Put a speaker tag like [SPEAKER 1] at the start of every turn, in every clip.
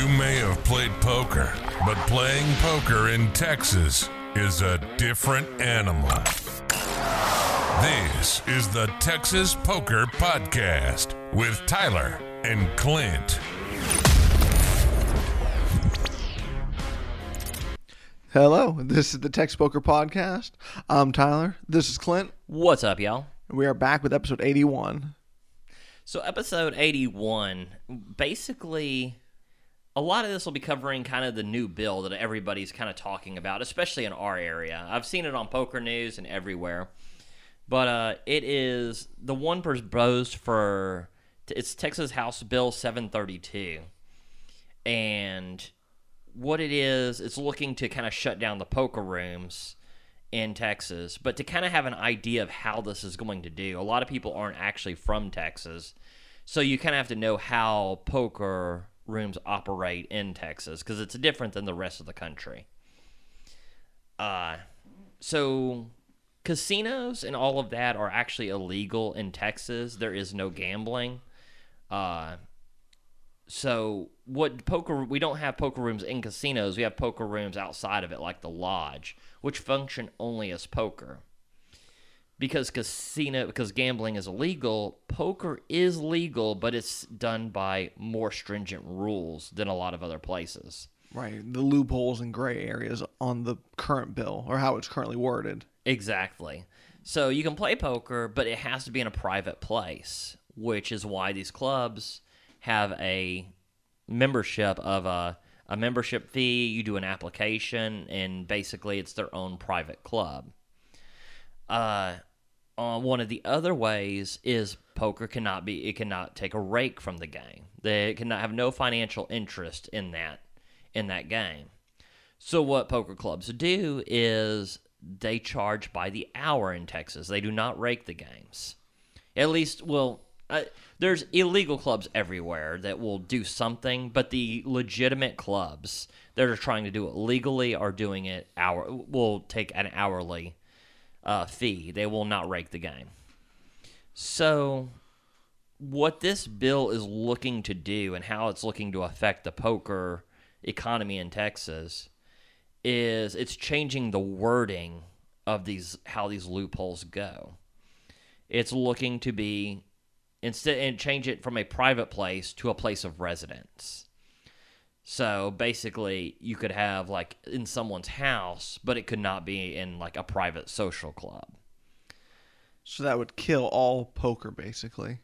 [SPEAKER 1] You may have played poker, but playing poker in Texas is a different animal. This is the Texas Poker Podcast with Tyler and Clint.
[SPEAKER 2] Hello, this is the Texas Poker Podcast. I'm Tyler. This is Clint.
[SPEAKER 3] What's up, y'all?
[SPEAKER 2] We are back with episode 81.
[SPEAKER 3] So, episode 81, basically, a lot of this will be covering kind of the new bill that everybody's kind of talking about, especially in our area. I've seen it on Poker News and everywhere. But uh, it is the one proposed for it's Texas House Bill 732. And what it is, it's looking to kind of shut down the poker rooms in Texas, but to kind of have an idea of how this is going to do. A lot of people aren't actually from Texas, so you kind of have to know how poker rooms operate in Texas because it's different than the rest of the country. Uh, so casinos and all of that are actually illegal in Texas. There is no gambling. Uh, so what poker we don't have poker rooms in casinos we have poker rooms outside of it like the lodge which function only as poker because casino because gambling is illegal poker is legal but it's done by more stringent rules than a lot of other places
[SPEAKER 2] Right, the loopholes and gray areas on the current bill or how it's currently worded.
[SPEAKER 3] exactly so you can play poker but it has to be in a private place which is why these clubs have a membership of a, a membership fee. You do an application, and basically it's their own private club. Uh, uh, one of the other ways is poker cannot be it cannot take a rake from the game. They cannot have no financial interest in that in that game. So what poker clubs do is they charge by the hour in Texas. They do not rake the games. At least, well, uh, there's illegal clubs everywhere that will do something, but the legitimate clubs that are trying to do it legally are doing it hour will take an hourly uh, fee. They will not rake the game. So, what this bill is looking to do and how it's looking to affect the poker economy in Texas is it's changing the wording of these how these loopholes go. It's looking to be instead and change it from a private place to a place of residence. So basically, you could have like in someone's house, but it could not be in like a private social club.
[SPEAKER 2] So that would kill all poker, basically.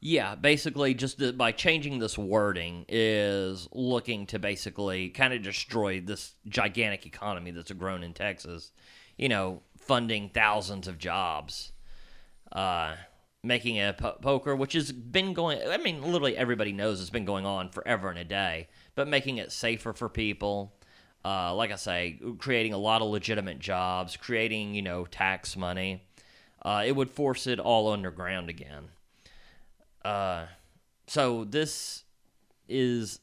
[SPEAKER 3] Yeah, basically, just the, by changing this wording is looking to basically kind of destroy this gigantic economy that's grown in Texas. You know, funding thousands of jobs. Uh, making a po- poker, which has been going. I mean, literally everybody knows it's been going on forever and a day. But making it safer for people, uh, like I say, creating a lot of legitimate jobs, creating you know tax money. Uh, it would force it all underground again. Uh, so this is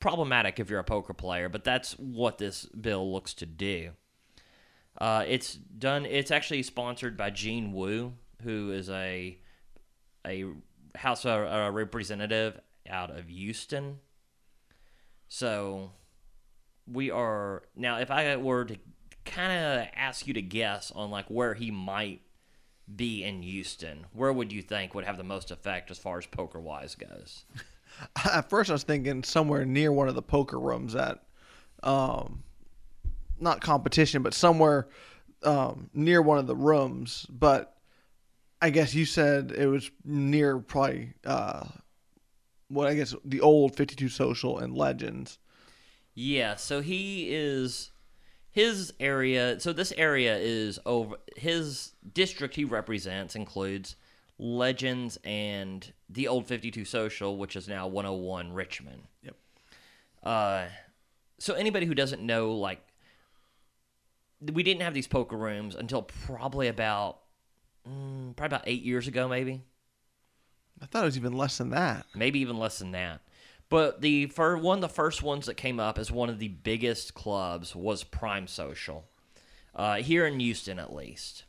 [SPEAKER 3] problematic if you're a poker player, but that's what this bill looks to do. Uh, it's done. It's actually sponsored by Gene Wu, who is a a House of uh, Representative out of Houston. So we are now. If I were to kind of ask you to guess on like where he might be in Houston, where would you think would have the most effect as far as poker wise goes?
[SPEAKER 2] At first, I was thinking somewhere near one of the poker rooms at, um, not competition, but somewhere um, near one of the rooms. But I guess you said it was near probably uh, what I guess the old 52 Social and Legends.
[SPEAKER 3] Yeah, so he is his area. So this area is over his district he represents includes Legends and the old 52 Social, which is now 101 Richmond.
[SPEAKER 2] Yep.
[SPEAKER 3] Uh, so anybody who doesn't know, like, we didn't have these poker rooms until probably about mm, probably about eight years ago, maybe,
[SPEAKER 2] I thought it was even less than that.
[SPEAKER 3] maybe even less than that. But the fir- one of the first ones that came up as one of the biggest clubs was Prime Social, uh, here in Houston at least,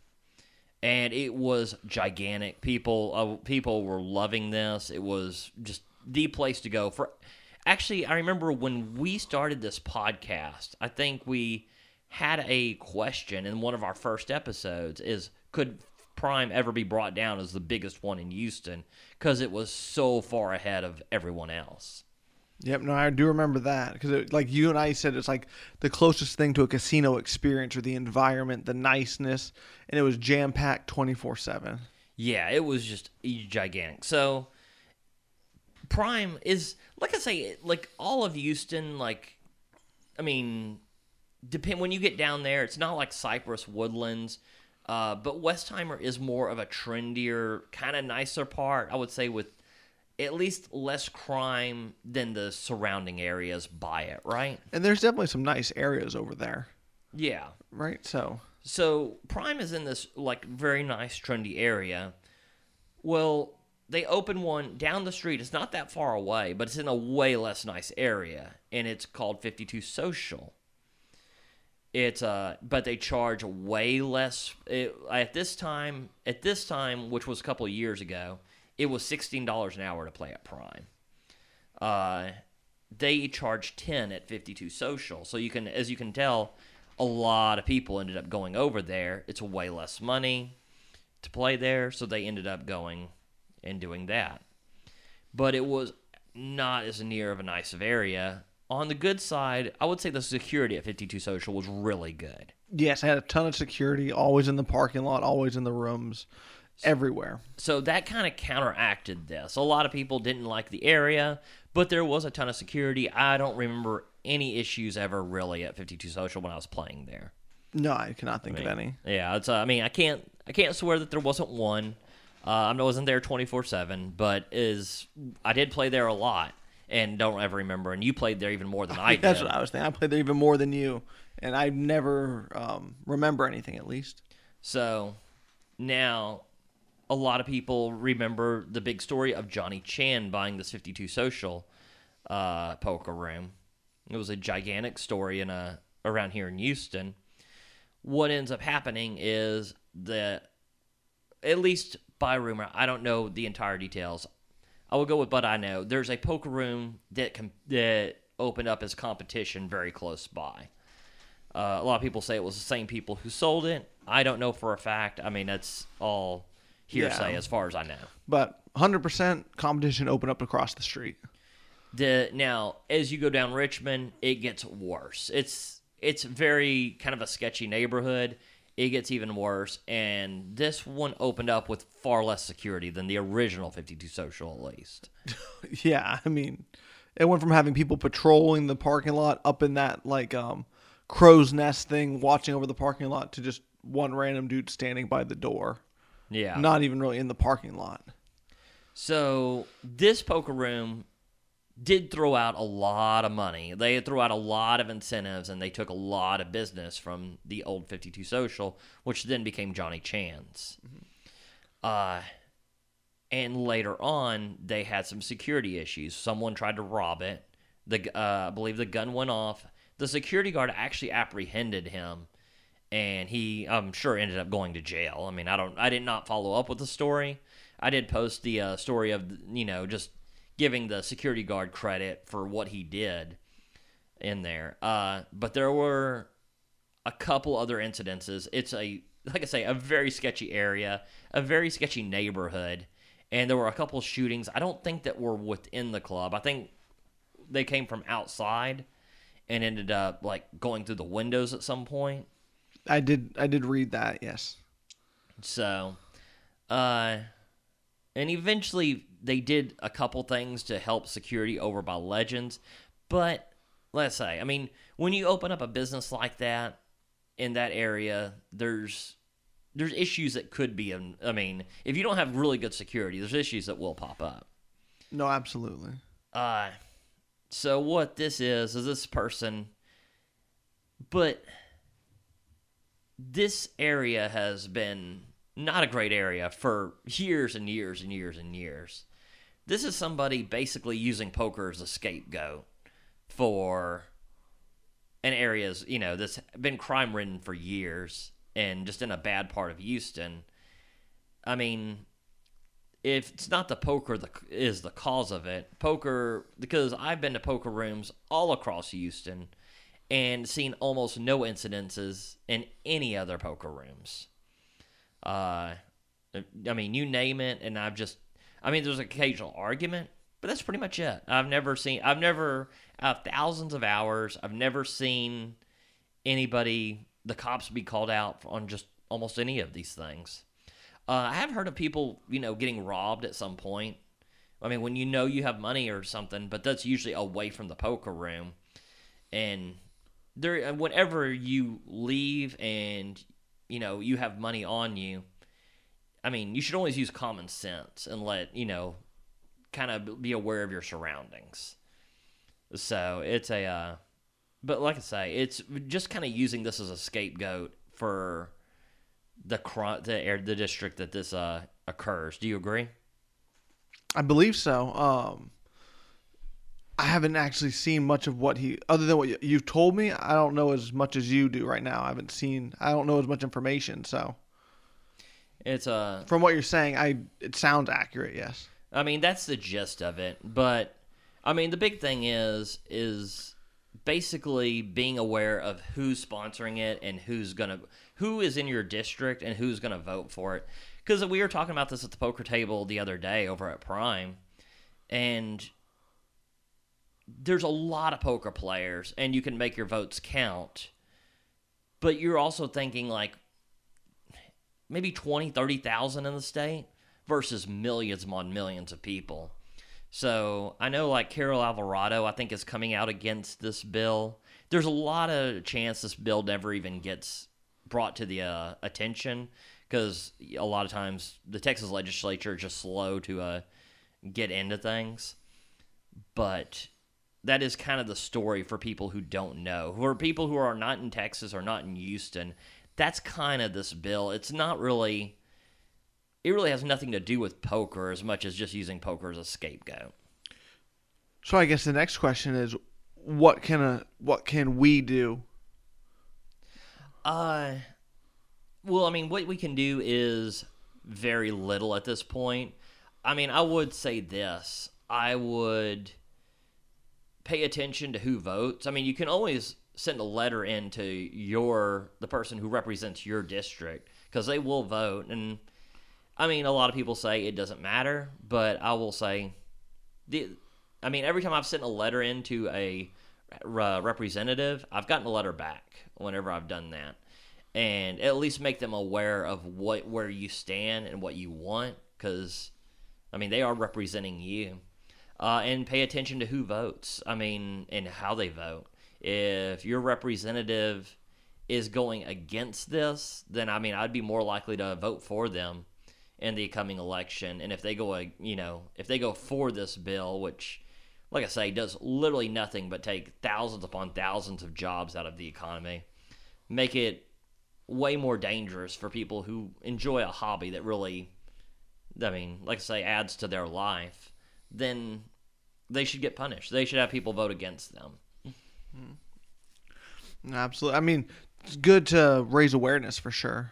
[SPEAKER 3] and it was gigantic. People uh, people were loving this. It was just the place to go for. actually, I remember when we started this podcast, I think we had a question in one of our first episodes is could Prime ever be brought down as the biggest one in Houston because it was so far ahead of everyone else.
[SPEAKER 2] Yep, no, I do remember that because, like you and I said, it's like the closest thing to a casino experience or the environment, the niceness, and it was jam packed twenty four seven.
[SPEAKER 3] Yeah, it was just gigantic. So Prime is like I say, like all of Houston. Like, I mean, depend when you get down there, it's not like Cypress Woodlands. Uh, but Westheimer is more of a trendier, kind of nicer part, I would say, with at least less crime than the surrounding areas by it, right?
[SPEAKER 2] And there's definitely some nice areas over there,
[SPEAKER 3] Yeah.
[SPEAKER 2] right? So,
[SPEAKER 3] So Prime is in this like very nice trendy area. Well, they open one down the street. It's not that far away, but it's in a way less nice area, and it's called 52 Social. It's uh, but they charge way less. It, at this time, at this time, which was a couple of years ago, it was sixteen dollars an hour to play at Prime. Uh, they charge 10 at 52 social so you can as you can tell a lot of people ended up going over there it's way less money to play there so they ended up going and doing that but it was not as near of a nice of area on the good side i would say the security at 52 social was really good
[SPEAKER 2] yes, I had a ton of security, always in the parking lot, always in the rooms, everywhere.
[SPEAKER 3] so that kind of counteracted this. A lot of people didn't like the area, but there was a ton of security. I don't remember any issues ever really at 52 Social when I was playing there.
[SPEAKER 2] No, I cannot think of any.
[SPEAKER 3] Yeah, it's. Uh, I mean, I can't. I can't swear that there wasn't one. Uh, I wasn't there 24 seven, but is I did play there a lot and don't ever remember. And you played there even more than I did.
[SPEAKER 2] That's what I was thinking. I played there even more than you, and I never um, remember anything at least.
[SPEAKER 3] So now a lot of people remember the big story of Johnny Chan buying this 52 social uh, poker room. It was a gigantic story in a around here in Houston. What ends up happening is that at least by rumor, I don't know the entire details. I will go with but I know. There's a poker room that com- that opened up as competition very close by. Uh, a lot of people say it was the same people who sold it. I don't know for a fact. I mean, that's all hearsay
[SPEAKER 2] Yeah.
[SPEAKER 3] as far as I know.
[SPEAKER 2] But 100% competition opened up across the street.
[SPEAKER 3] The now as you go down Richmond, it gets worse. It's it's very kind of a sketchy neighborhood. It gets even worse, and this one opened up with far less security than the original 52 Social, at least.
[SPEAKER 2] Yeah, I mean, it went from having people patrolling the parking lot up in that like um crow's nest thing, watching over the parking lot, to just one random dude standing by the door,
[SPEAKER 3] Yeah.
[SPEAKER 2] not even really in the parking lot.
[SPEAKER 3] So this poker room did throw out a lot of money. They threw out a lot of incentives, and they took a lot of business from the old 52 Social, which then became Johnny Chan's. Uh, and later on, they had some security issues. Someone tried to rob it. The uh, I believe the gun went off. The security guard actually apprehended him, and he I'm sure ended up going to jail. I mean, I don't I did not follow up with the story. I did post the uh, story of you know just giving the security guard credit for what he did in there. Uh, but there were a couple other incidences. It's a like I say, a very sketchy area, a very sketchy neighborhood, and there were a couple shootings. I don't think that were within the club. I think they came from outside and ended up like going through the windows at some point.
[SPEAKER 2] I did I did read that. Yes.
[SPEAKER 3] So, uh, and eventually they did a couple things to help security over by legends, but let's say, I mean, when you open up a business like that in that area, there's there's issues that could be. in- I mean, if you don't have really good security, there's issues that will pop up.
[SPEAKER 2] No, absolutely.
[SPEAKER 3] Uh, so what this is is this person, but this area has been not a great area for years and years and years and years. This is somebody basically using poker as a scapegoat for an area's you know that's been crime ridden for years and just in a bad part of Houston. I mean, if it's not the poker that is the cause of it, poker because I've been to poker rooms all across Houston and seen almost no incidences in any other poker rooms. Uh, I mean, you name it, and I've just, I mean, there's an occasional argument, but that's pretty much it. I've never seen, I've never, thousands of hours, I've never seen anybody, the cops be called out on just almost any of these things. Uh, I have heard of people, you know, getting robbed at some point. I mean, when you know you have money or something, but that's usually away from the poker room. And there, whenever you leave and you know you have money on you, I mean, you should always use common sense and let you know, kind of be aware of your surroundings. So it's a, uh, but like I say, it's just kind of using this as a scapegoat for the the the district that this uh occurs. Do you agree?
[SPEAKER 2] I believe so. Um, I haven't actually seen much of what he, other than what you- you've told me. I don't know as much as you do right now. I haven't seen. I don't know as much information. So
[SPEAKER 3] It's uh
[SPEAKER 2] from what you're saying, I it sounds accurate. Yes.
[SPEAKER 3] I mean, that's the gist of it. But I mean, the big thing is is basically being aware of who's sponsoring it and who's gonna who is in your district and who's gonna vote for it. Because we were talking about this at the poker table the other day over at Prime, and there's a lot of poker players, and you can make your votes count. But you're also thinking like maybe 20, 30,000 in the state versus millions upon millions of people. So I know like Carol Alvarado, I think, is coming out against this bill. There's a lot of chance this bill never even gets brought to the uh, attention because a lot of times the Texas legislature is just slow to uh, get into things. But that is kind of the story for people who don't know, who are people who are not in Texas or not in Houston. That's kind of this bill. It's not really. It really has nothing to do with poker as much as just using poker as a scapegoat.
[SPEAKER 2] So I guess the next question is, what can a what can we do?
[SPEAKER 3] Uh, well, I mean, what we can do is very little at this point. I mean, I would say this. I would pay attention to who votes. I mean, you can always send a letter in to your the person who represents your district because they will vote. And I mean, a lot of people say it doesn't matter, but I will say the. I mean, every time I've sent a letter into a uh, representative, I've gotten a letter back whenever I've done that, and at least make them aware of what where you stand and what you want, because I mean they are representing you, uh, and pay attention to who votes. I mean, and how they vote. If your representative is going against this, then I mean I'd be more likely to vote for them in the coming election. And if they go, you know, if they go for this bill, which like I say, does literally nothing but take thousands upon thousands of jobs out of the economy, make it way more dangerous for people who enjoy a hobby that really, I mean, like I say, adds to their life, then they should get punished. They should have people vote against them.
[SPEAKER 2] Absolutely. I mean, it's good to raise awareness for sure.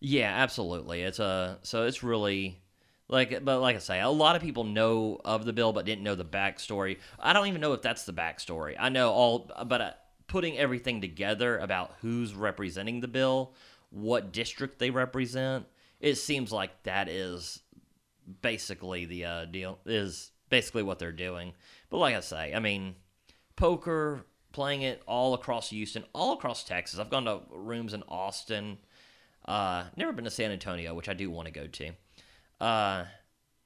[SPEAKER 3] Yeah, absolutely. It's a so it's really like, but like I say, a lot of people know of the bill but didn't know the backstory. I don't even know if that's the backstory. I know all, but uh, putting everything together about who's representing the bill, what district they represent, it seems like that is basically the uh, deal. Is basically what they're doing. But like I say, I mean, poker, playing it all across Houston, all across Texas. I've gone to rooms in Austin. Uh, never been to San Antonio, which I do want to go to. Uh,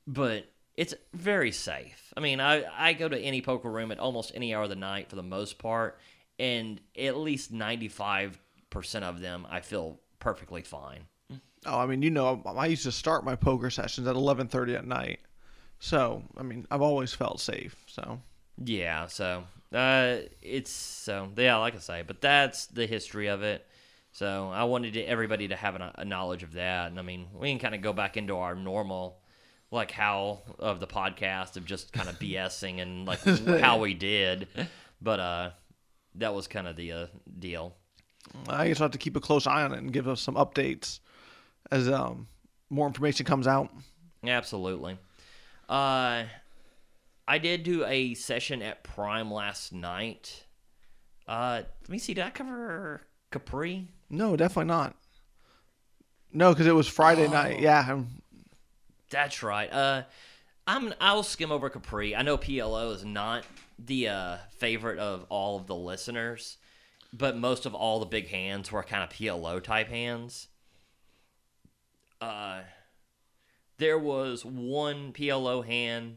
[SPEAKER 3] but it's very safe. I mean, I, I go to any poker room at almost any hour of the night for the most part, and at least 95% of them I feel perfectly fine.
[SPEAKER 2] Oh, I mean, you know, I used to start my poker sessions at 11:30 at night. So, I mean, I've always felt safe. So,
[SPEAKER 3] Yeah, so uh, it's so yeah, like I say, but that's the history of it. So I wanted to, everybody to have a, a knowledge of that, and I mean, we can kind of go back into our normal, like how of the podcast of just kind of BSing and like how we did, but uh, that was kind of the uh, deal.
[SPEAKER 2] I guess I'll have to keep a close eye on it and give us some updates as um, more information comes out.
[SPEAKER 3] Absolutely. Uh, I did do a session at Prime last night. Uh, let me see. Did I cover Capri?
[SPEAKER 2] No, definitely not. No, because it was Friday night.
[SPEAKER 3] Oh.
[SPEAKER 2] Yeah, I'm-
[SPEAKER 3] That's right. Uh, I'm. I'll skim over Capri. I know PLO is not the uh, favorite of all of the listeners, but most of all the big hands were kind of PLO type hands. Uh, there was one PLO hand.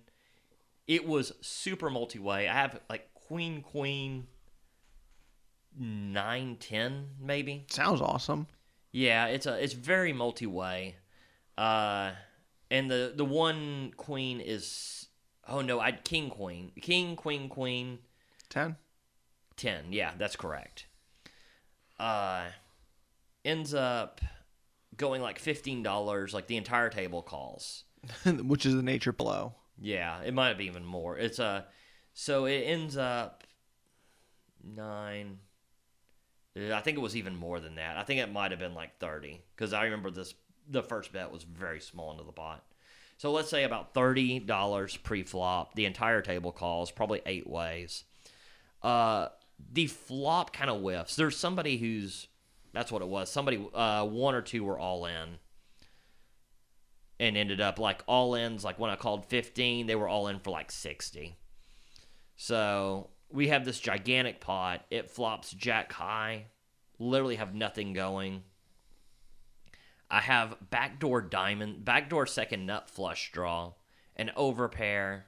[SPEAKER 3] It was super multi way. I have like Queen Queen nine ten maybe.
[SPEAKER 2] sounds awesome.
[SPEAKER 3] Yeah, it's a it's very multi way. Uh and the the one queen is oh no, I king queen. King queen queen
[SPEAKER 2] Ten.
[SPEAKER 3] 10. Yeah, that's correct. Uh ends up going like $15 like the entire table calls.
[SPEAKER 2] which is the nature blow.
[SPEAKER 3] Yeah, it might be even more. It's a so it ends up nine. uh, I think it was even more than that. I think it might have been like thirty because I remember this. The first bet was very small into the pot. So let's say about thirty dollars pre-flop. The entire table calls probably eight ways. Uh, the flop kind of whiffs. There's somebody who's that's what it was. Somebody uh, one or two were all in and ended up like all ins like when i called 15 they were all in for like 60 so we have this gigantic pot. It flops jack high. Literally have nothing going. I have backdoor diamond backdoor second nut flush draw an overpair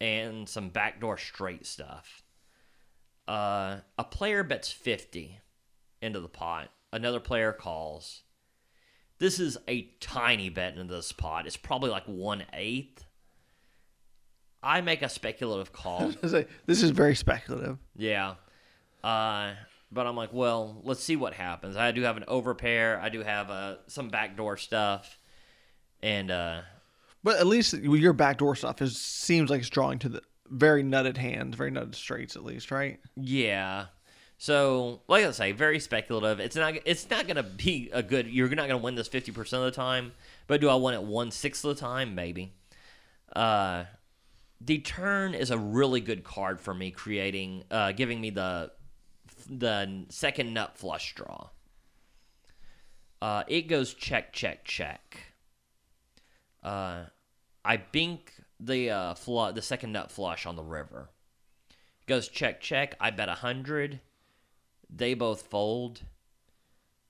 [SPEAKER 3] and some backdoor straight stuff. Uh, a player bets 50 into the pot. Another player calls this is a tiny bet into this pot. It's probably like one eighth. I make a speculative call.
[SPEAKER 2] This is very speculative.
[SPEAKER 3] yeah. Uh, but I'm like, well, let's see what happens. I do have an overpair. I do have uh, some backdoor stuff. And uh,
[SPEAKER 2] But at least your backdoor stuff is seems like it's drawing to the very nutted hands, very nutted straights at least, right?
[SPEAKER 3] yeah. So, like I say, very speculative. It's not. It's not going to be a good. You're not going to win this fifty percent of the time. But do I win it one sixth of the time? Maybe. Uh, the turn is a really good card for me, creating, uh, giving me the the second nut flush draw. Uh, it goes check, check, check. Uh, I bink the uh, the second nut flush on the river. It goes check, check. I bet a hundred. They both fold.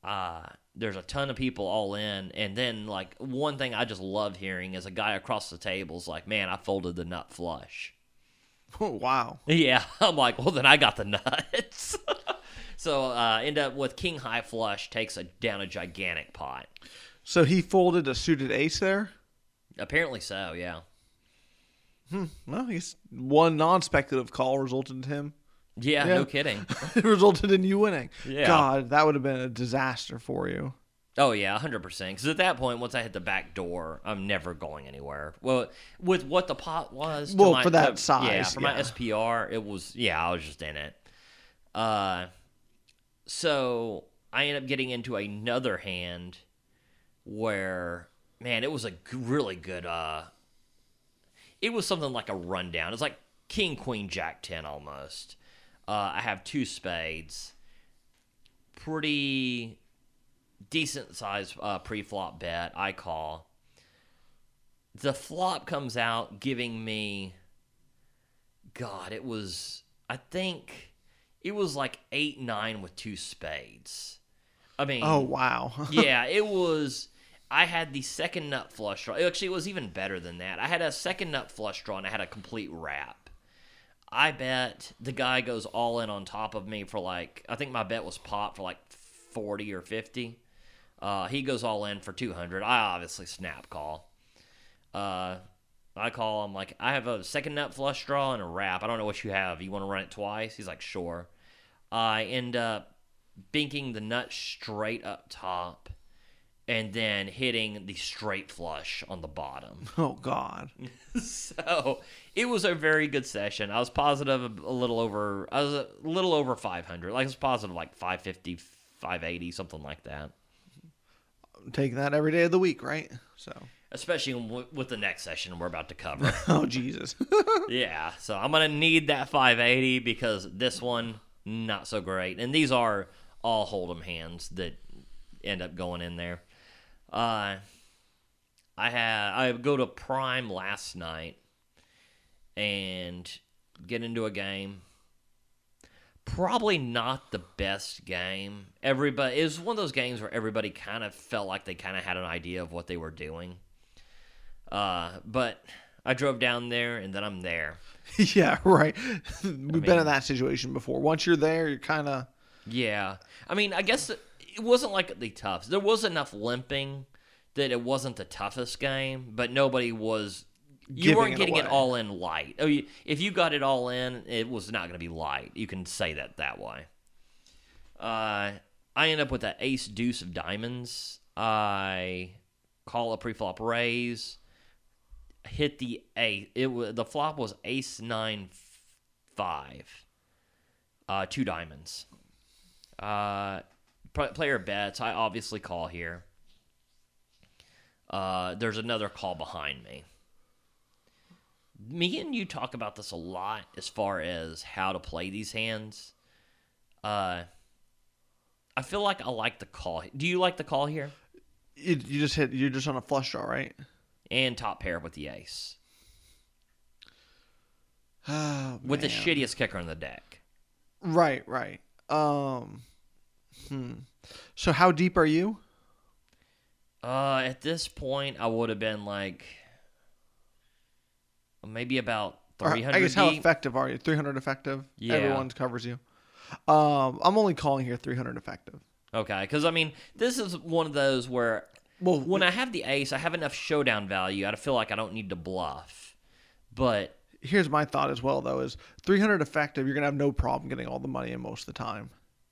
[SPEAKER 3] Uh, there's a ton of people all in, and then like one thing I just love hearing is a guy across the table's like, "Man, I folded the nut flush."
[SPEAKER 2] wow.
[SPEAKER 3] Yeah, I'm like, well, then I got the nuts. so uh, end up with king high flush takes a down a gigantic pot.
[SPEAKER 2] So he folded a suited ace there.
[SPEAKER 3] Apparently so, yeah. Hmm.
[SPEAKER 2] Well, he's one non-speculative call resulted in him.
[SPEAKER 3] Yeah,
[SPEAKER 2] Yeah.
[SPEAKER 3] no kidding.
[SPEAKER 2] it resulted in you winning.
[SPEAKER 3] Yeah.
[SPEAKER 2] God, that would have been a disaster for you.
[SPEAKER 3] Oh yeah, hundred percent. Because at that point, once I hit the back door, I'm never going anywhere. Well, with what the pot was,
[SPEAKER 2] Well,
[SPEAKER 3] my-
[SPEAKER 2] for that
[SPEAKER 3] to-
[SPEAKER 2] size,
[SPEAKER 3] yeah, for my. SPR, it was yeah, I was just in it. Uh, so I ended up getting into another hand where man, it was a g- really good. Uh, it was something like a rundown. It's like King Queen Jack ten almost. Uh, I have two spades. Pretty decent size uh, pre-flop bet. I call. The flop comes out giving me. God, it was. I think it was like eight nine with two spades. I mean,
[SPEAKER 2] Oh wow.
[SPEAKER 3] yeah, it was. I had the second nut flush draw. Actually, it was even better than that. I had a second nut flush draw and I had a complete wrap. I bet the guy goes all in on top of me for like I think my bet was pot for like forty or fifty. Uh, he goes all in for two hundred. I obviously snap call. Uh, I call him like I have a second nut flush draw and a wrap. I don't know what you have. You want to run it twice? He's like sure. I end up binking the nut straight up top and then hitting the straight flush on the bottom.
[SPEAKER 2] oh God.
[SPEAKER 3] so it was a very good session. I was positive a, little over. I was a little over 500. Like I was positive like 550, 580, something like that.
[SPEAKER 2] Taking that every day of the week, right? So
[SPEAKER 3] especially w- with the next session we're about to cover.
[SPEAKER 2] Oh Jesus.
[SPEAKER 3] yeah, so I'm gonna need that 580 because this one not so great, and these are all hold'em hands that end up going in there. Uh, I had I go to Prime last night and get into a game. Probably not the best game. Everybody it was one of those games where everybody kind of felt like they kind of had an idea of what they were doing. Uh, but I drove down there and then I'm there.
[SPEAKER 2] yeah, right. We've been
[SPEAKER 3] mean-
[SPEAKER 2] in that situation before. Once you're there, you're kind of
[SPEAKER 3] Yeah, I mean, I guess it it wasn't like the toughest. There was enough limping that it wasn't the toughest game, but nobody was. You weren't getting it
[SPEAKER 2] away.
[SPEAKER 3] all in light. Oh, you, if you got it all in, it was not going to be light. You can say that that way. Uh, I end up with that ace deuce of diamonds. I call a preflop raise. Hit the ace. It was the flop was ace nine five. Uh, two diamonds. Uh, player bets. I obviously call here. Uh, there's another call behind me. Me and you talk about this a lot as far as how to play these hands. Uh, I feel like I like the call. Do you like the call here?
[SPEAKER 2] you, you just hit. You're just on a flush draw, right?
[SPEAKER 3] And top pair with the ace.
[SPEAKER 2] Oh,
[SPEAKER 3] With the shittiest kicker in the deck.
[SPEAKER 2] Right, right. Um, hmm. So how deep are you?
[SPEAKER 3] Uh, at this point, I would have been like maybe about 300
[SPEAKER 2] I guess how effective are you? 300 effective.
[SPEAKER 3] Yeah.
[SPEAKER 2] Everyone covers you. Um, I'm only calling here 300 effective.
[SPEAKER 3] Okay, because I mean, this is one of those where
[SPEAKER 2] Well,
[SPEAKER 3] when I have the ace, I have enough showdown value. I feel like I don't need to bluff. But
[SPEAKER 2] here's my thought as well, though: is 300 effective, you're gonna have no problem getting all the money in most of the time.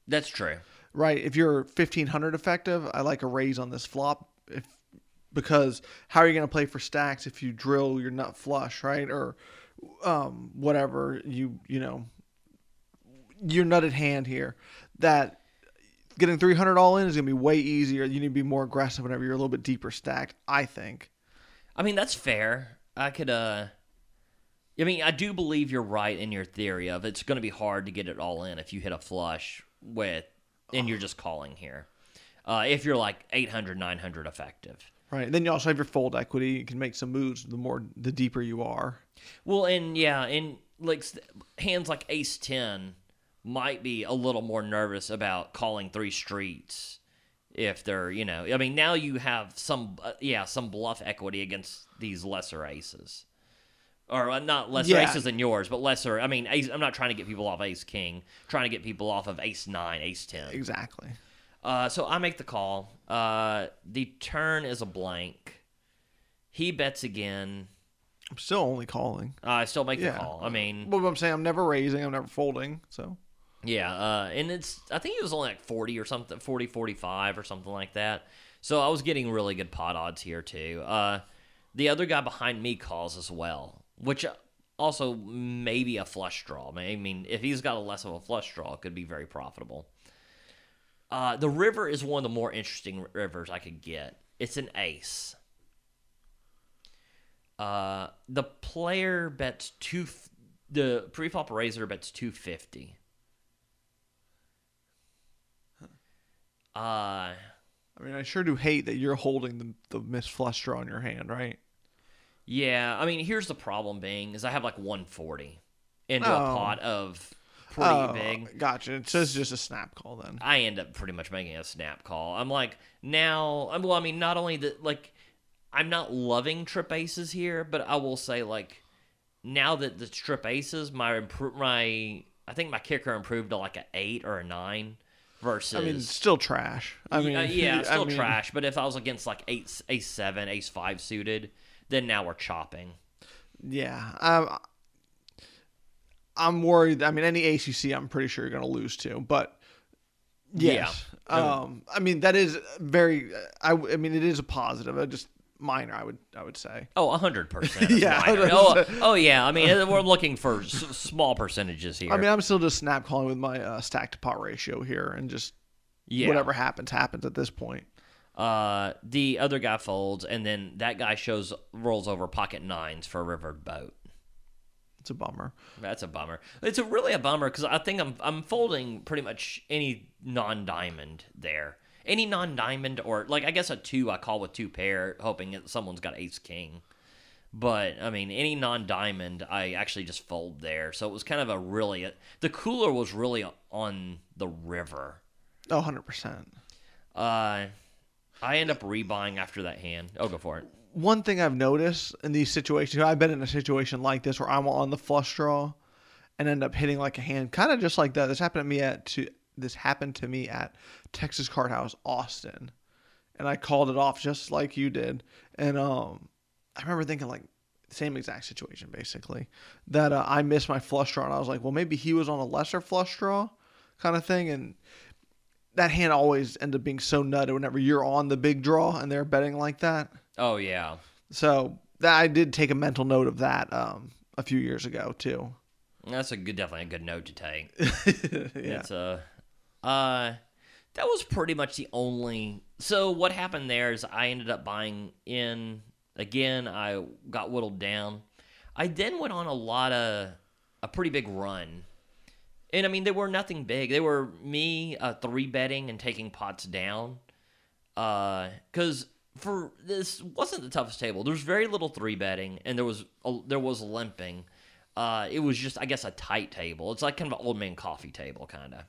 [SPEAKER 3] that's true.
[SPEAKER 2] Right? If you're 1500 effective, I like a raise on this flop if because how are you going to play for stacks if you drill your nut flush, right? Or um whatever you, you know, your nutted hand here that getting 300 all in is going to be way easier. You need to be more aggressive whenever you're a little bit deeper stacked, I think.
[SPEAKER 3] I mean, that's fair. I could, uh, I mean, I do believe you're right in your theory of it's going to be hard to get it all in if you hit a flush with, and you're just calling here. Uh, if you're like 800, 900 effective.
[SPEAKER 2] Right. And then you also have your fold equity. You can make some moves the more the deeper you are.
[SPEAKER 3] Well, and yeah, and like hands like Ace Ten might be a little more nervous about calling three streets if they're, you know, I mean, now you have some, uh, yeah, some bluff equity against these lesser aces, or uh, not lesser
[SPEAKER 2] Yeah.
[SPEAKER 3] aces than yours, but lesser. I mean, ace, I'm not trying to get people off Ace King, trying to get people off of Ace Nine, Ace Ten.
[SPEAKER 2] Exactly.
[SPEAKER 3] Uh, so I make the call. Uh, the turn is a blank. He bets again.
[SPEAKER 2] I'm still only calling.
[SPEAKER 3] I still make
[SPEAKER 2] Yeah.
[SPEAKER 3] the call. I mean,
[SPEAKER 2] But I'm saying I'm never raising, I'm never folding. So
[SPEAKER 3] Yeah, uh, and it's I think it was only like 40 or something, 40, 45 or something like that. So I was getting really good pot odds here too. Uh, the other guy behind me calls as well, which also maybe a flush draw. I mean, if he's got a less of a flush draw, it could be very profitable. Uh, the river is one of the more interesting rivers I could get. It's an ace. Uh, the player bets two. f- The pre-flop raiser bets two fifty. Uh,
[SPEAKER 2] I mean, I sure do hate that you're holding the, the missed flush draw in your hand, right?
[SPEAKER 3] Yeah. I mean, here's the problem being is I have like 140 into a
[SPEAKER 2] Oh.
[SPEAKER 3] pot of pretty
[SPEAKER 2] oh,
[SPEAKER 3] big.
[SPEAKER 2] Gotcha. It says just a snap call then.
[SPEAKER 3] I end up pretty much making a snap call. I'm like now. I'm- Well, I mean, not only that, like I'm not loving trip aces here, but I will say like now that the trip aces, my impro- my I think my kicker improved to like an eight or a nine versus.
[SPEAKER 2] I mean, still trash. I mean,
[SPEAKER 3] uh, yeah,
[SPEAKER 2] I
[SPEAKER 3] still
[SPEAKER 2] mean,
[SPEAKER 3] trash. But if I was against like ace, ace seven, ace five suited, then now we're chopping.
[SPEAKER 2] Yeah. Um, I'm worried. I mean, any ACC, I'm pretty sure you're going to lose to. But yes.
[SPEAKER 3] Yeah.
[SPEAKER 2] Um, I mean, that is very. I, I mean, it is a positive. I just minor. I would. I would say.
[SPEAKER 3] Oh, hundred percent.
[SPEAKER 2] Yeah, I
[SPEAKER 3] Oh, oh, yeah. I mean, we're looking for s- small percentages here.
[SPEAKER 2] I mean, I'm still just snap calling with my uh, stack to pot ratio here, and just
[SPEAKER 3] yeah.
[SPEAKER 2] whatever happens happens at this point.
[SPEAKER 3] Uh, the other guy folds, and then that guy shows rolls over pocket nines for a rivered boat.
[SPEAKER 2] It's a bummer.
[SPEAKER 3] That's a bummer. It's a really a bummer because I think I'm I'm folding pretty much any non-diamond there, any non-diamond or like I guess a two I call with two pair, hoping that someone's got ace king. But I mean, any non-diamond, I actually just fold there. So it was kind of a really the cooler was really on the river.
[SPEAKER 2] Oh, 100%.
[SPEAKER 3] Uh, I end up rebuying after that hand. Oh, go for it.
[SPEAKER 2] One thing I've noticed in these situations, I've been in a situation like this where I'm on the flush draw and end up hitting like a hand, kind of just like that. This happened to me at to this happened to me at Texas Card House Austin, and I called it off just like you did. And um, I remember thinking like same exact situation basically that uh, I missed my flush draw, and I was like, well, maybe he was on a lesser flush draw, kind of thing, and that hand always ended up being so nutted whenever you're on the big draw and they're betting like that.
[SPEAKER 3] Oh yeah,
[SPEAKER 2] So that I did take a mental note of that um, a few years ago too.
[SPEAKER 3] that's a good, definitely a good note to take.
[SPEAKER 2] yeah.
[SPEAKER 3] It's a, uh, that was pretty much the only. So what happened there is I ended up buying in again. I got whittled down. I then went on a lot of a pretty big run, and I mean they were nothing big. They were me uh, three betting and taking pots down, because for this wasn't the toughest table. There was very little three betting, and there was a, there was limping. Uh, it was just, I guess, a tight table. It's like kind of an old man coffee table, kind of.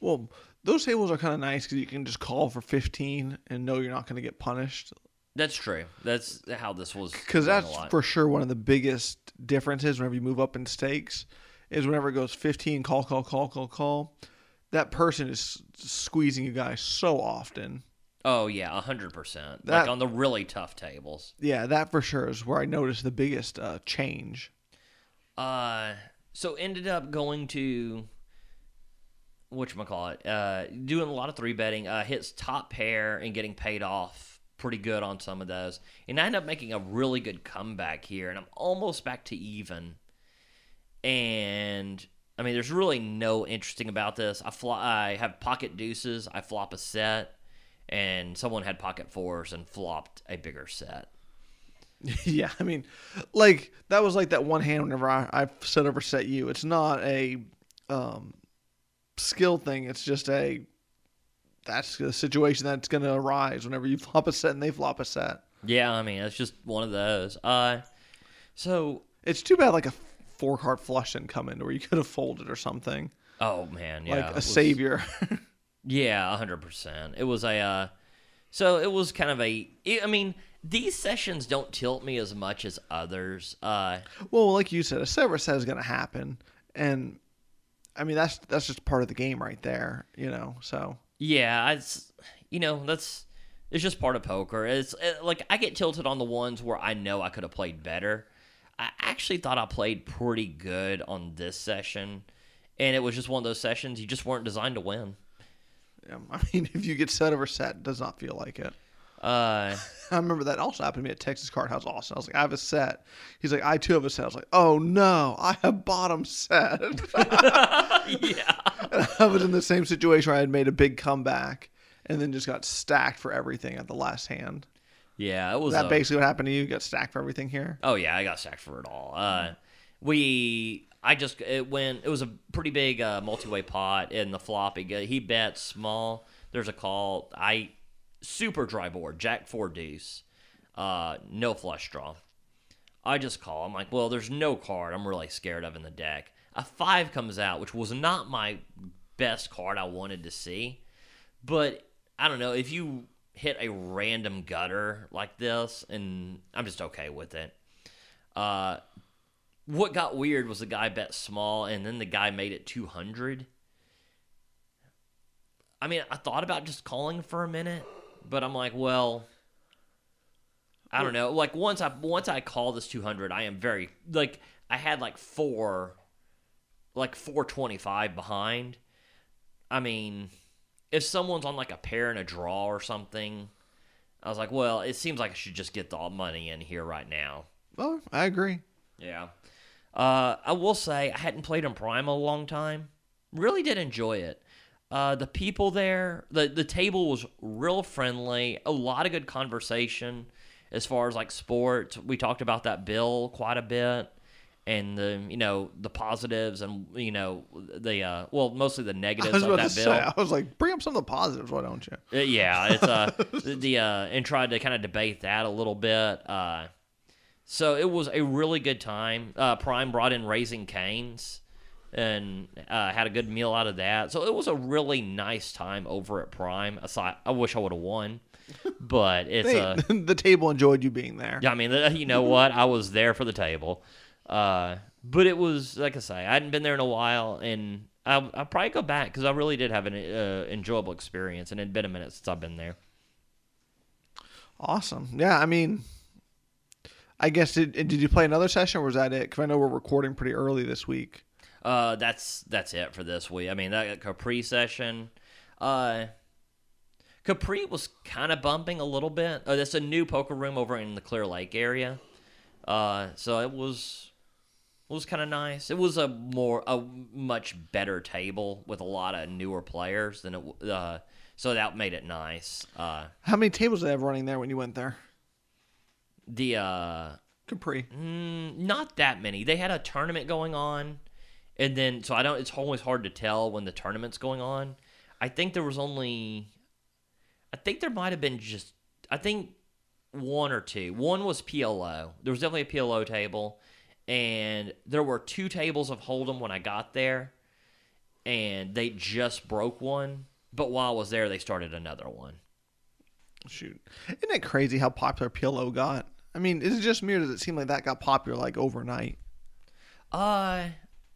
[SPEAKER 2] Well, those tables are kind of nice because you can just call for 15 and know you're not going to get punished.
[SPEAKER 3] That's true. That's how this was.
[SPEAKER 2] Because that's for sure one of the biggest differences whenever you move up in stakes is whenever it goes 15, call, call, call, call, call. That person is squeezing you guys so often.
[SPEAKER 3] Oh yeah, hundred percent. Like on the really tough tables.
[SPEAKER 2] Yeah, that for sure is where I noticed the biggest uh, change.
[SPEAKER 3] Uh, so ended up going to what call it? Uh, doing a lot of three betting. Uh, hits top pair and getting paid off pretty good on some of those, and I end up making a really good comeback here, and I'm almost back to even. And I mean, there's really no interesting about this. I fly. I have pocket deuces. I flop a set, and someone had pocket fours and flopped a bigger set.
[SPEAKER 2] yeah, I mean, like that was like that one hand whenever I, I set over set you. It's not a um, skill thing. It's just a that's the situation that's going to arise whenever you flop a set and they flop a set.
[SPEAKER 3] Yeah, I mean, it's just one of those. Uh, so
[SPEAKER 2] It's too bad like a four card flush didn't come in where you could have folded or something
[SPEAKER 3] Oh man, yeah,
[SPEAKER 2] like a
[SPEAKER 3] was-
[SPEAKER 2] savior.
[SPEAKER 3] Yeah, hundred percent. It was a, uh, so it was kind of a. I mean, these sessions don't tilt me as much as others. Uh,
[SPEAKER 2] well, like you said, a sever set is going to happen, and I mean that's that's just part of the game right there, you know. So
[SPEAKER 3] yeah, it's you know that's it's just part of poker. It's uh, like I get tilted on the ones where I know I could have played better. I actually thought I played pretty good on this session, and it was just one of those sessions you just weren't designed to win.
[SPEAKER 2] um, I mean, if you get set over set, it does not feel like it.
[SPEAKER 3] Uh,
[SPEAKER 2] I remember that also happened to me at Texas Card House Austin. I was like, I have a set. He's like, I too have a set. I was like, oh no, I have bottom set.
[SPEAKER 3] yeah.
[SPEAKER 2] And I was in the same situation where I had made a big comeback and then just got stacked for everything at the last hand.
[SPEAKER 3] Yeah, it was
[SPEAKER 2] That
[SPEAKER 3] a-
[SPEAKER 2] basically what happened to you. You got stacked for everything here.
[SPEAKER 3] Oh yeah, I got stacked for it all. Uh, we, I just it went. It was a pretty big uh, multi-way pot in the flop. He, get- he bet small. There's a call. I super dry board. Jack four deuce. Uh, no flush draw. I just call. I'm like, well, there's no card I'm really scared of in the deck. A five comes out, which was not my best card I wanted to see. But I don't know if you hit a random gutter like this, and I'm just okay with it. Uh, what got weird was the guy bet small, and then the guy made it 200. I mean, I thought about just calling for a minute, but I'm like, well, I don't know. Like once I once I call this 200, I am very like I had like four, like 425 behind. I mean, if someone's on like a pair and a draw or something, I was like, well, it seems like I should just get the money in here right now.
[SPEAKER 2] Well, I agree.
[SPEAKER 3] Yeah. Uh, I will say I hadn't played in Prime a long time. Really did enjoy it. Uh, the people there, the the table was real friendly. A lot of good conversation as far as like sports. We talked about that bill quite a bit, and the you know the positives and you know the uh, well mostly the
[SPEAKER 2] I
[SPEAKER 3] negatives
[SPEAKER 2] was
[SPEAKER 3] of that bill.
[SPEAKER 2] say, I was like, bring up some of the positives, why don't you?
[SPEAKER 3] Uh, yeah, it's uh the uh and tried to kind of debate that a little bit. Uh, so it was a really good time. Uh, Prime brought in Raising Canes and uh, had a good meal out of that. So it was a really nice time over at Prime. Aside, I wish I would have won, but it's uh,
[SPEAKER 2] the table enjoyed you being there.
[SPEAKER 3] yeah, I mean, you know what? I was there for the table. Uh, but it was, like I say, I hadn't been there in a while, and I'll, I'll probably go back because I really did have an uh, enjoyable experience, and it had been a minute since I've been there.
[SPEAKER 2] Awesome. Yeah, I mean, I guess did did you play another session or was that it? Because I know we're recording pretty early this week.
[SPEAKER 3] Uh, that's that's it for this week. I mean, that Capri session. Uh, Capri was kind of bumping a little bit. Oh, that's a new poker room over in the Clear Lake area. Uh, so it was was kind of nice. It was a more a much better table with a lot of newer players than it. Uh, so that made it nice. Uh,
[SPEAKER 2] How many tables did they have running there when you went there?
[SPEAKER 3] the uh,
[SPEAKER 2] Capri.
[SPEAKER 3] Mm, not that many. They had a tournament going on, and then so I don't. It's always hard to tell when the tournament's going on. I think there was only. I think there might have been just. I think one or two. One was PLO. There was definitely a PLO table, and there were two tables of Hold'em when I got there, and they just broke one. But while I was there, they started another one.
[SPEAKER 2] Shoot, isn't it crazy how popular PLO got? I mean, is it just me or does it seem like that got popular like overnight?
[SPEAKER 3] Uh,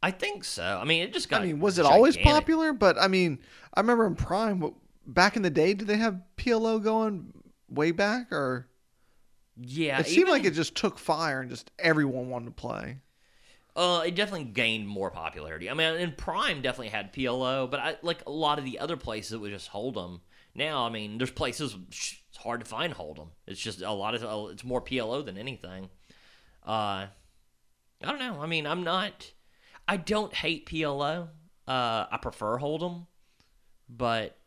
[SPEAKER 3] I think so. I mean, it just got.
[SPEAKER 2] I mean, was it always popular? But I mean, I remember in Prime, back in the day, did they have PLO going way back, or
[SPEAKER 3] Yeah,
[SPEAKER 2] it seemed
[SPEAKER 3] even-
[SPEAKER 2] like it just took fire and just everyone wanted to play?
[SPEAKER 3] Uh, it definitely gained more popularity. I mean, in Prime definitely had PLO, but I like a lot of the other places it was just Hold'em. Now, I mean, there's places it's hard to find Hold'em. It's just a lot of it's more PLO than anything. Uh, I don't know. I mean, I'm not. I don't hate PLO. Uh, I prefer Hold'em, but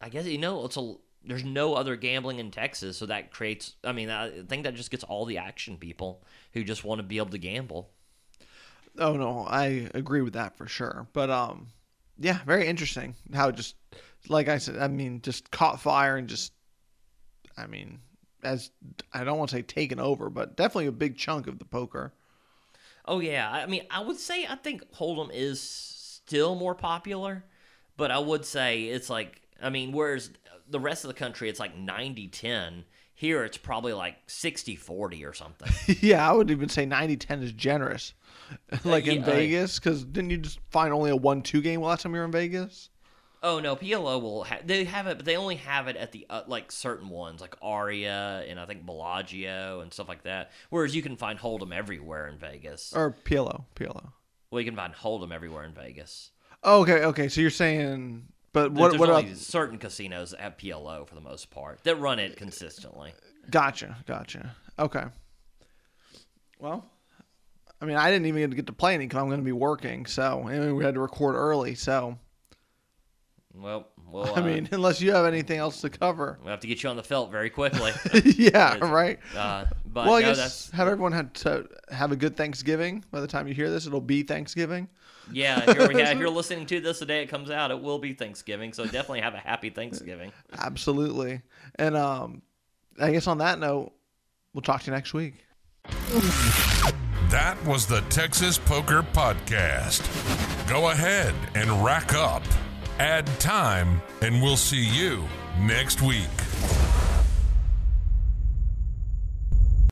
[SPEAKER 3] I guess you know it's a. There's no other gambling in Texas, so that creates. I mean, I think that just gets all the action people who just want to be able to gamble.
[SPEAKER 2] Oh no, I agree with that for sure. But um, yeah, very interesting how just like I said. I mean, just caught fire and just, I mean, as I don't want to say taken over, but definitely a big chunk of the poker.
[SPEAKER 3] Oh yeah, I mean, I would say I think Hold'em is still more popular, but I would say it's like I mean, whereas the rest of the country it's like 90-10, here it's probably like 60-40 or something.
[SPEAKER 2] yeah, I would even say 90-10 is generous. like in
[SPEAKER 3] yeah, I-
[SPEAKER 2] Vegas, because didn't you just find only a one-two game last time you were in Vegas?
[SPEAKER 3] oh no, PLO will ha- they have it, but they only have it at the uh, like certain ones like Aria and I think Bellagio and stuff like that. Whereas you can find Hold'em everywhere in Vegas.
[SPEAKER 2] Or PLO, PLO.
[SPEAKER 3] well, you can find Hold'em everywhere in Vegas.
[SPEAKER 2] Oh, okay, okay. So you're saying, but
[SPEAKER 3] What? There's
[SPEAKER 2] What
[SPEAKER 3] only
[SPEAKER 2] about?
[SPEAKER 3] certain casinos have PLO for the most part that run it consistently.
[SPEAKER 2] Gotcha, gotcha. Okay. Well, I mean, I didn't even get to play any because I'm going to be working. So, and we had to record early. So,
[SPEAKER 3] Well, well,
[SPEAKER 2] I
[SPEAKER 3] uh,
[SPEAKER 2] mean, unless you have anything else to cover.
[SPEAKER 3] we'll have to get you on the felt very quickly.
[SPEAKER 2] yeah, right.
[SPEAKER 3] Uh, but
[SPEAKER 2] well, I
[SPEAKER 3] no,
[SPEAKER 2] guess
[SPEAKER 3] that's
[SPEAKER 2] have everyone had to have a good Thanksgiving. By the time you hear this, it'll be Thanksgiving.
[SPEAKER 3] yeah. If you're, yeah, if you're listening to this the day it comes out, it will be Thanksgiving. So definitely have a happy Thanksgiving.
[SPEAKER 2] Absolutely. And um, I guess on that note, we'll talk to you next week.
[SPEAKER 1] That was the Texas Poker Podcast. Go ahead and rack up, add time, and we'll see you next week.